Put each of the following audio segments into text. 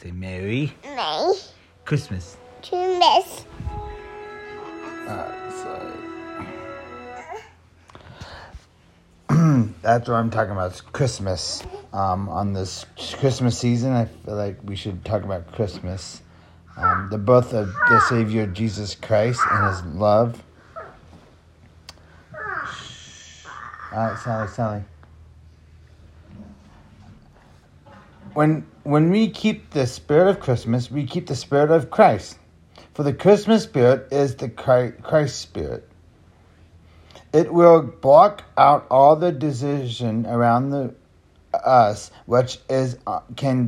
Say it again. Merry May. Christmas. Christmas. Uh, sorry. That's what I'm talking about. It's Christmas. Um, on this Christmas season, I feel like we should talk about Christmas. Um, the birth of the Savior Jesus Christ and His love. All right, Sally, Sally. When when we keep the spirit of Christmas, we keep the spirit of Christ. For the Christmas spirit is the Christ spirit. It will block out all the decision around the us, which is uh, can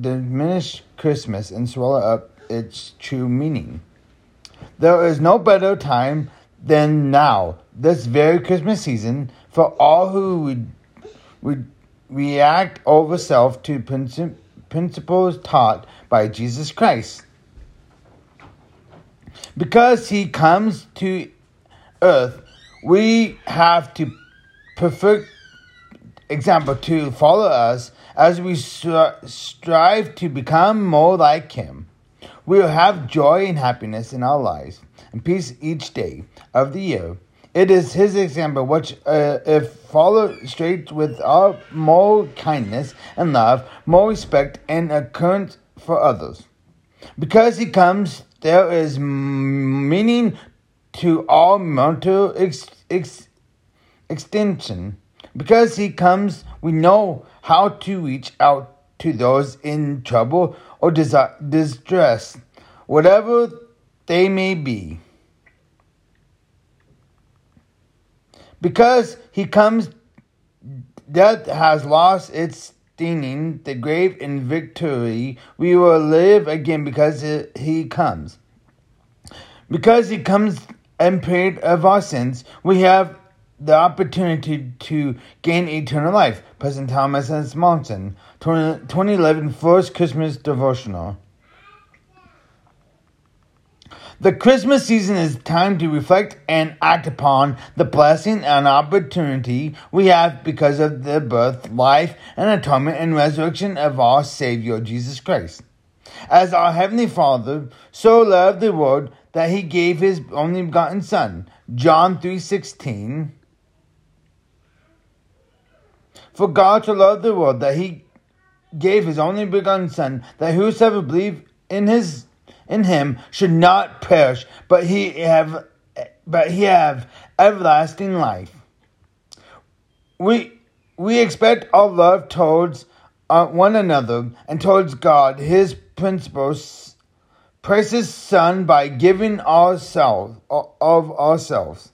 diminish Christmas and swallow up its true meaning. There is no better time than now, this very Christmas season, for all who would, would react over self to princi- principles taught by Jesus Christ. Because he comes to earth, we have to perfect example to follow us as we stri- strive to become more like him. We will have joy and happiness in our lives and peace each day of the year. It is his example which, uh, if followed straight with our more kindness and love, more respect and occurrence for others. Because he comes, there is meaning to all mental ex- ex- extension. Because he comes, we know how to reach out to those in trouble or desi- distress, whatever they may be. Because he comes, death has lost its stinging, the grave in victory. We will live again because it, he comes. Because he comes and paid of our sins, we have the opportunity to gain eternal life. President Thomas S. Monson, 20, 2011 First Christmas Devotional. The Christmas season is time to reflect and act upon the blessing and opportunity we have because of the birth, life, and atonement and resurrection of our Savior Jesus Christ. As our Heavenly Father so loved the world that he gave his only begotten Son. John 3:16 For God to love the world that he gave his only begotten Son, that whosoever believe in his in him should not perish, but he have but he have everlasting life. We we expect our love towards uh, one another and towards God, His principles, His Son by giving ourselves of ourselves.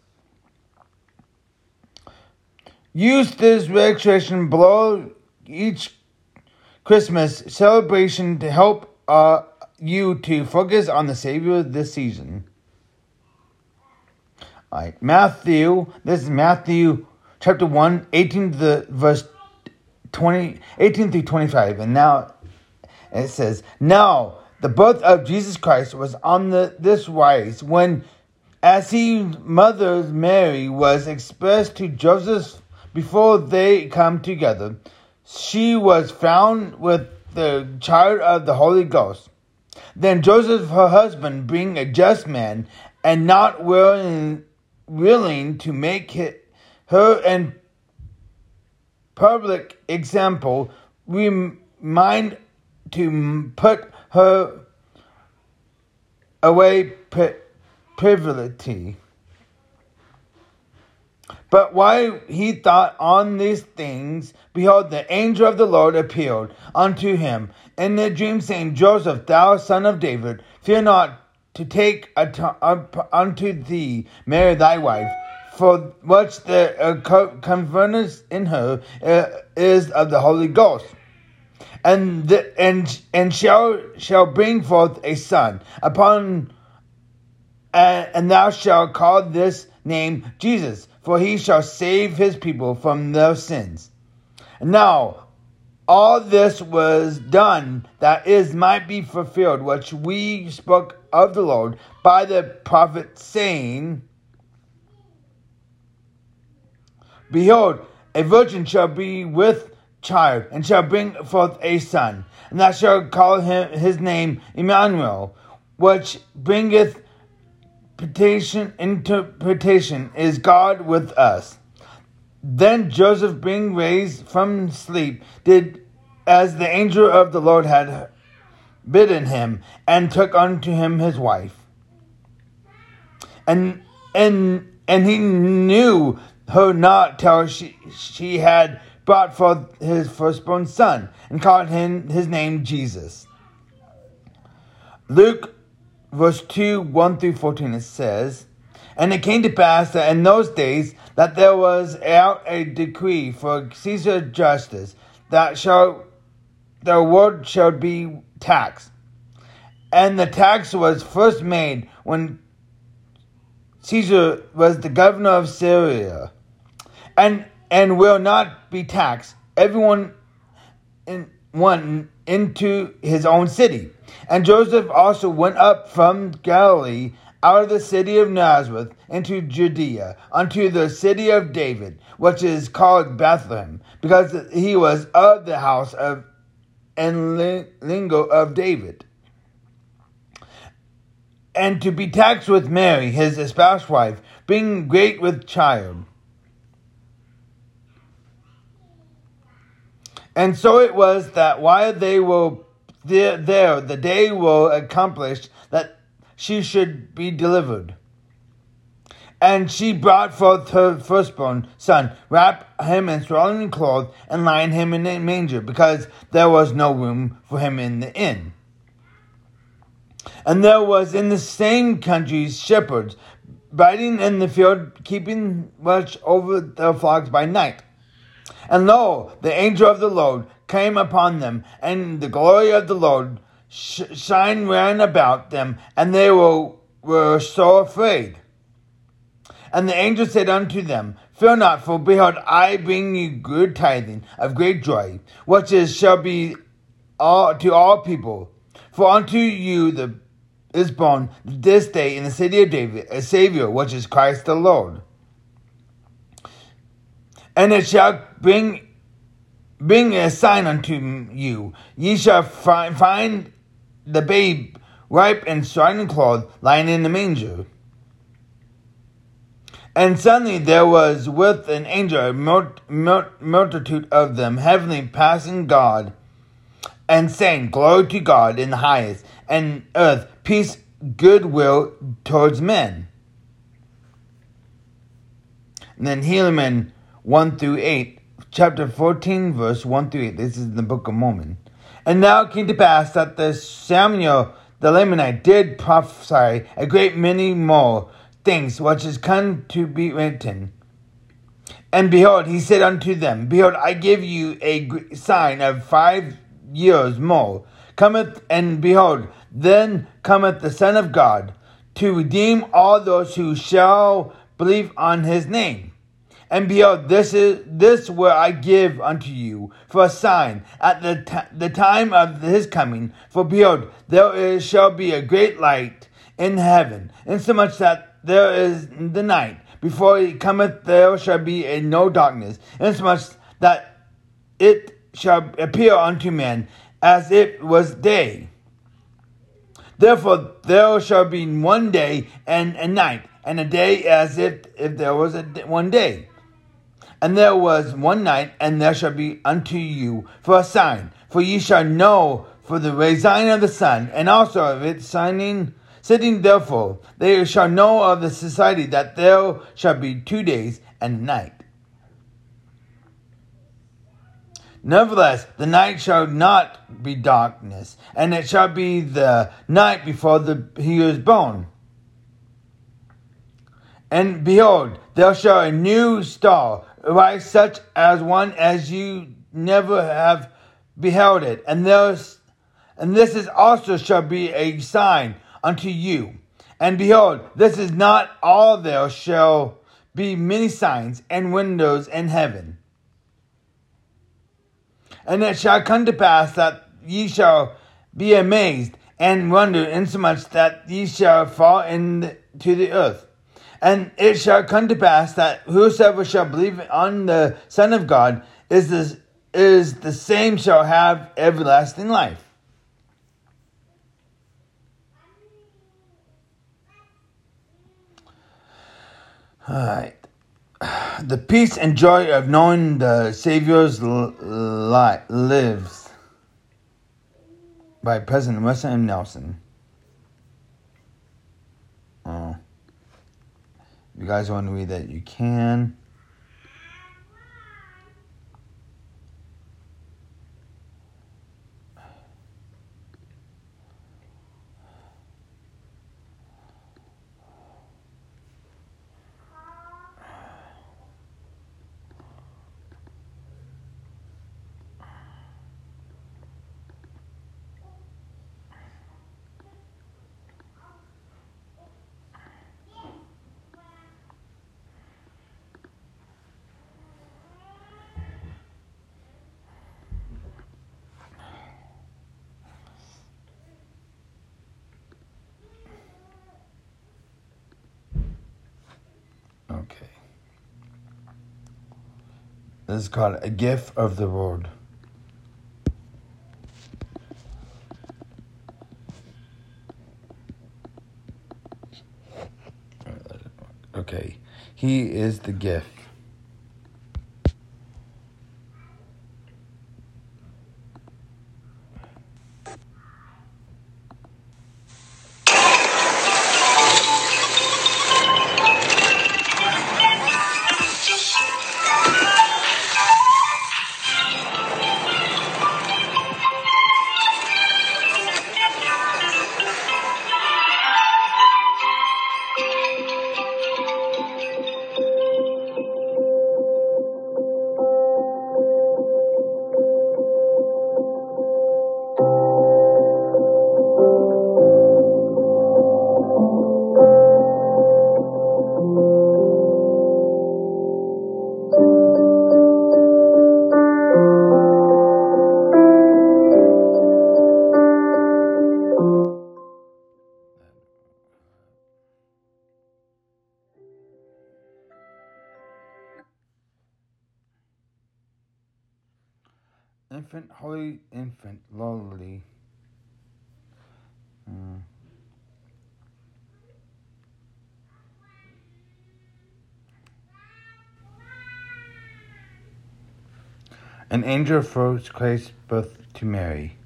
Use this registration below each Christmas celebration to help uh, you to focus on the Savior this season. All right, Matthew, this is Matthew chapter 1, 18 to the verse 20, 18 through 25. And now it says, Now the birth of Jesus Christ was on the, this wise when, as he mother Mary was expressed to Joseph before they come together, she was found with the child of the Holy Ghost. Then Joseph, her husband, being a just man and not willing, willing to make her and public example, remind to put her away privily. But while he thought on these things, behold, the angel of the Lord appeared unto him. In the dream, saying, Joseph, thou son of David, fear not to take unto thee Mary thy wife, for which the uh, converness in her uh, is of the Holy Ghost. And the, and and shall shall bring forth a son upon uh, and thou shalt call this name Jesus, for he shall save his people from their sins. Now, all this was done that is might be fulfilled, which we spoke of the Lord by the prophet, saying, Behold, a virgin shall be with child, and shall bring forth a son, and thou shalt call him his name Emmanuel, which bringeth petition interpretation is God with us. Then Joseph, being raised from sleep, did as the angel of the Lord had bidden him, and took unto him his wife. And and and he knew her not till she she had brought forth his firstborn son, and called him his name Jesus. Luke verse 2, 1 through 14, it says, And it came to pass that in those days that there was out a decree for Caesar justice, that shall the world shall be taxed. And the tax was first made when Caesar was the governor of Syria, and and will not be taxed. Everyone in one into his own city. And Joseph also went up from Galilee out of the city of Nazareth into Judea unto the city of David, which is called Bethlehem, because he was of the house of and lingo of David. And to be taxed with Mary, his espoused wife, being great with child. And so it was that while they were there, the day was accomplished that she should be delivered. And she brought forth her firstborn son, wrapped him in swaddling clothes, and laid him in a manger, because there was no room for him in the inn. And there was in the same country shepherds, riding in the field, keeping watch over their flocks by night. And lo, the angel of the Lord came upon them, and the glory of the Lord sh- shined round about them, and they were, were so afraid. And the angel said unto them, Fear not, for behold, I bring you good tidings of great joy, which is shall be all to all people. For unto you the is born this day in the city of David a Savior, which is Christ the Lord. And it shall bring bring a sign unto you. Ye shall find, find the babe ripe and swaddling clothed, lying in the manger. And suddenly there was with an angel a multitude of them, heavenly passing God, and saying, Glory to God in the highest, and earth peace, goodwill towards men. And then Helaman 1 through 8, chapter 14, verse 1 through 8. This is in the book of Mormon. And now it came to pass that the Samuel the Lamanite did prophesy a great many more things which is come to be written. And behold, he said unto them, Behold, I give you a sign of five years more. Cometh, and behold, then cometh the Son of God to redeem all those who shall believe on his name. And behold, this is this will I give unto you for a sign at the t- the time of his coming. For behold, there is, shall be a great light in heaven, insomuch that there is the night before it cometh, there shall be a no darkness, insomuch that it shall appear unto men as it was day. Therefore, there shall be one day and a night, and a day as if if there was a one day. And there was one night, and there shall be unto you for a sign, for ye shall know for the rising of the sun, and also of its shining, sitting therefore, they shall know of the society that there shall be two days and night. Nevertheless, the night shall not be darkness, and it shall be the night before the he is born. And behold, there shall a new star arise, such as one as you never have beheld it. And this, and this is also shall be a sign unto you. And behold, this is not all there shall be many signs and windows in heaven. And it shall come to pass that ye shall be amazed and wonder insomuch that ye shall fall into the earth And it shall come to pass that whosoever shall believe on the Son of God is the, is the same shall have everlasting life. All right. The peace and joy of knowing the Savior's life lives by President Russell M. Nelson. Oh. If you guys want to read that, you can. Okay. This is called A Gift of the World. Okay. He is the gift. Lowly. Uh, an angel first Christ birth to Mary.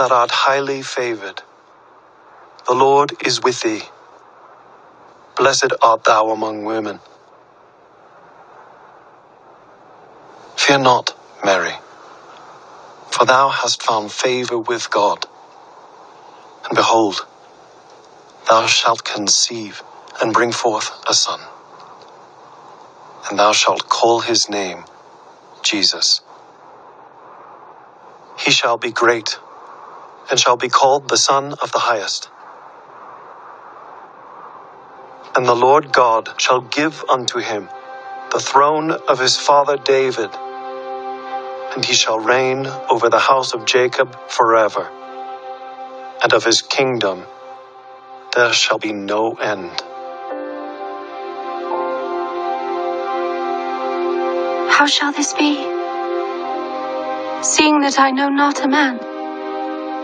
That art highly favored. The Lord is with thee. Blessed art thou among women. Fear not, Mary, for thou hast found favor with God. And behold, thou shalt conceive and bring forth a son, and thou shalt call his name Jesus. He shall be great, and shall be called the Son of the Highest. And the Lord God shall give unto him the throne of his father David, and he shall reign over the house of Jacob forever, and of his kingdom there shall be no end. How shall this be? Seeing that I know not a man.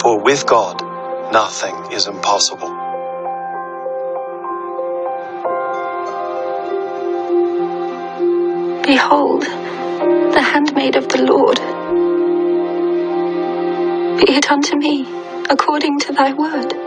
For with God nothing is impossible. Behold, the handmaid of the Lord. Be it unto me according to thy word.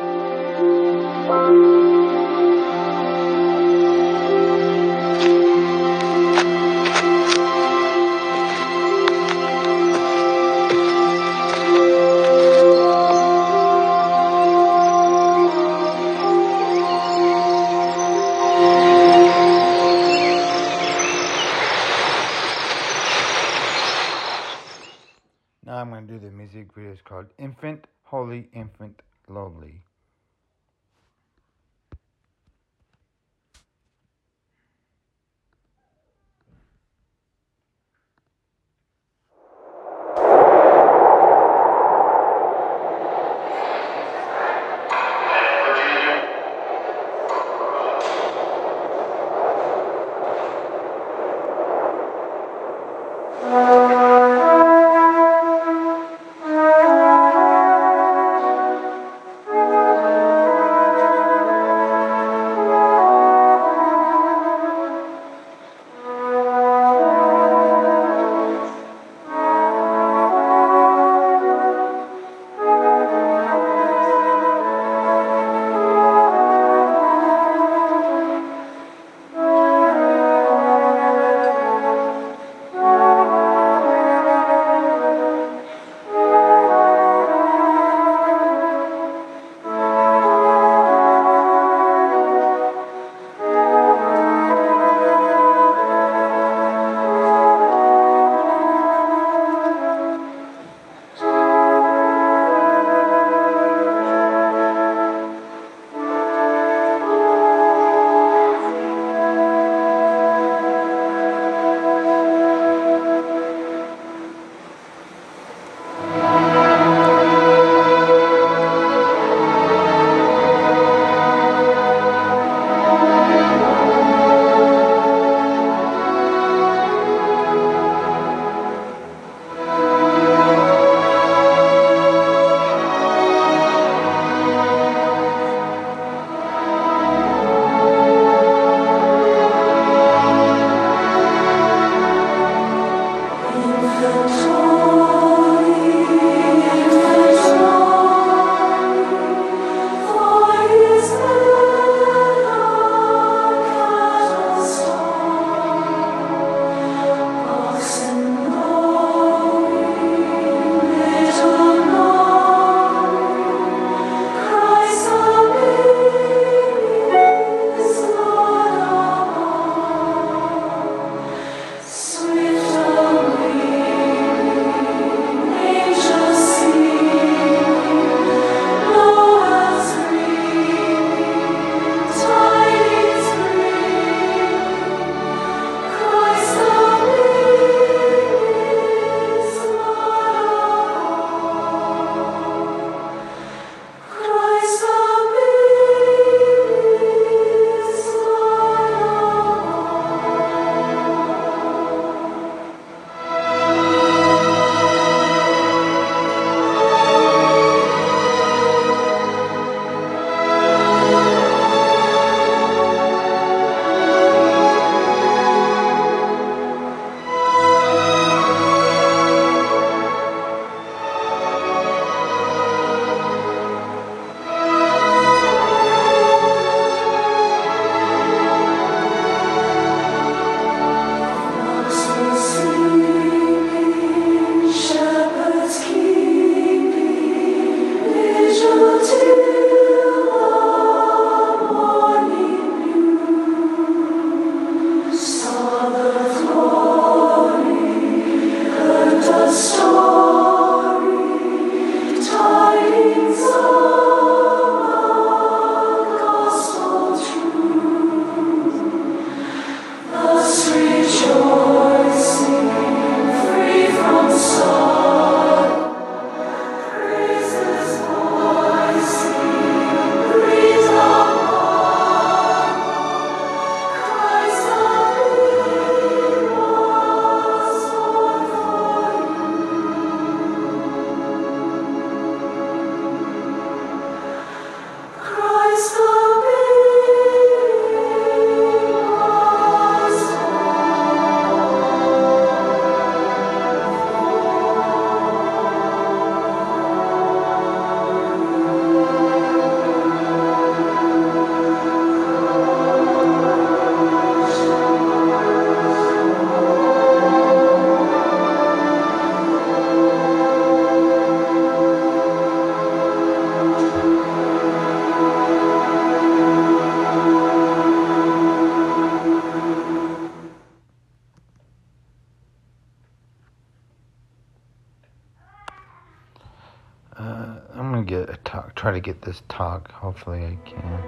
To get this talk. Hopefully, I can.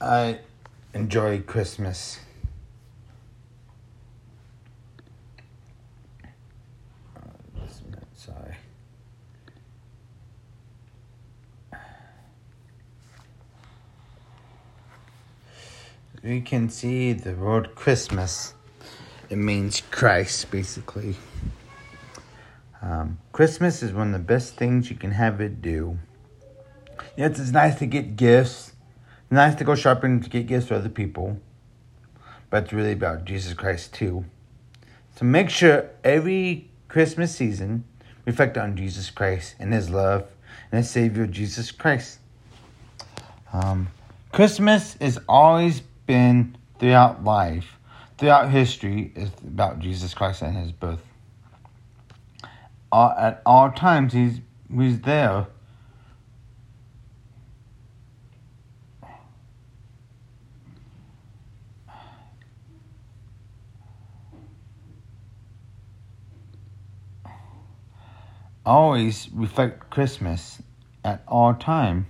I enjoy Christmas. Uh, just a minute, sorry. We can see the word Christmas. It means Christ, basically. Um, Christmas is one of the best things you can have it do. Yes, it's nice to get gifts nice to go shopping to get gifts for other people, but it's really about Jesus Christ too. So make sure every Christmas season reflect on Jesus Christ and His love and His Savior Jesus Christ. Um, Christmas is always been throughout life, throughout history, is about Jesus Christ and His birth. All, at all times, He's He's there always reflect Christmas at all time.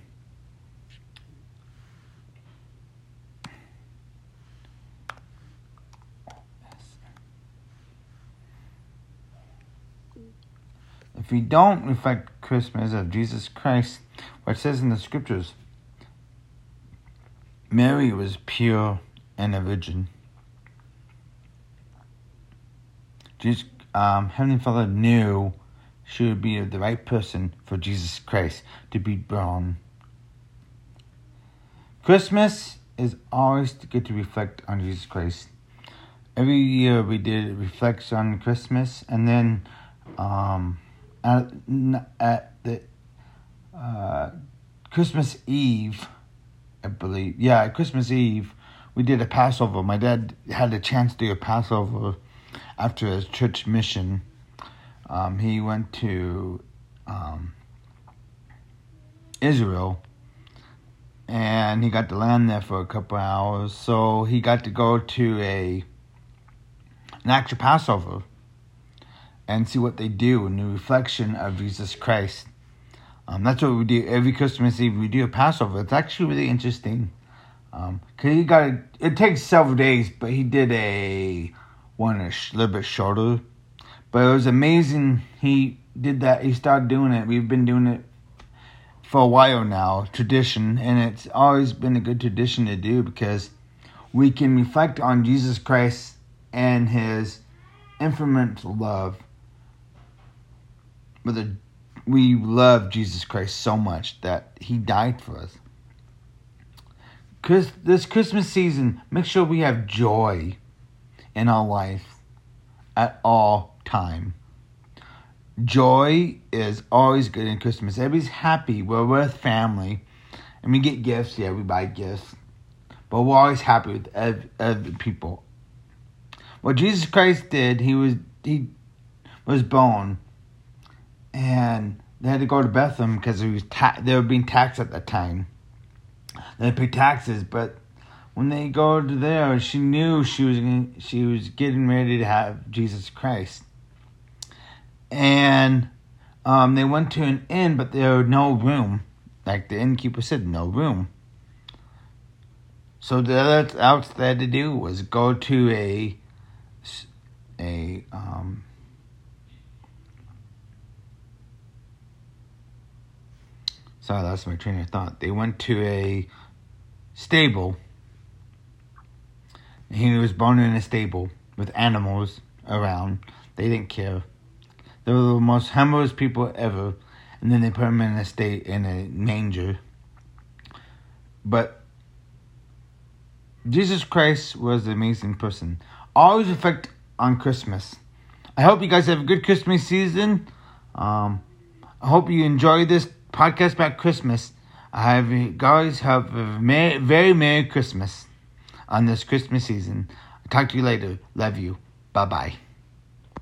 If we don't reflect Christmas of Jesus Christ, what says in the scriptures, Mary was pure and a virgin. Jesus, um, Heavenly Father knew she would be the right person for Jesus Christ to be born. Christmas is always good to reflect on Jesus Christ. Every year we did reflects on Christmas, and then um, at, at the uh, Christmas Eve, I believe, yeah, Christmas Eve, we did a Passover. My dad had a chance to do a Passover after his church mission um, he went to um, Israel and he got to land there for a couple hours. So he got to go to a an actual Passover and see what they do in the reflection of Jesus Christ. Um, that's what we do every Christmas Eve. We do a Passover. It's actually really interesting. Um, cause he got a, it takes several days, but he did a one a little bit shorter but it was amazing he did that. He started doing it. We've been doing it for a while now, tradition, and it's always been a good tradition to do because we can reflect on Jesus Christ and his infinite love. Whether we love Jesus Christ so much that he died for us. Cause this Christmas season, make sure we have joy in our life at all time. Joy is always good in Christmas. Everybody's happy. We're with family. And we get gifts. Yeah, we buy gifts. But we're always happy with other people. What Jesus Christ did, he was he was born, and they had to go to Bethlehem because ta- they were being taxed at that time. They pay taxes, but when they go to there, she knew she was she was getting ready to have Jesus Christ and um, they went to an inn, but there was no room. Like the innkeeper said, no room. So the other else they had to do was go to a a um, sorry, that's my train of thought. They went to a stable. He was born in a stable with animals around. They didn't care. They were the most humblest people ever, and then they put him in a state in a manger. But Jesus Christ was an amazing person. Always reflect on Christmas. I hope you guys have a good Christmas season. Um, I hope you enjoy this podcast about Christmas. I have guys have a very Merry Christmas on this Christmas season. Talk to you later. Love you. Bye bye.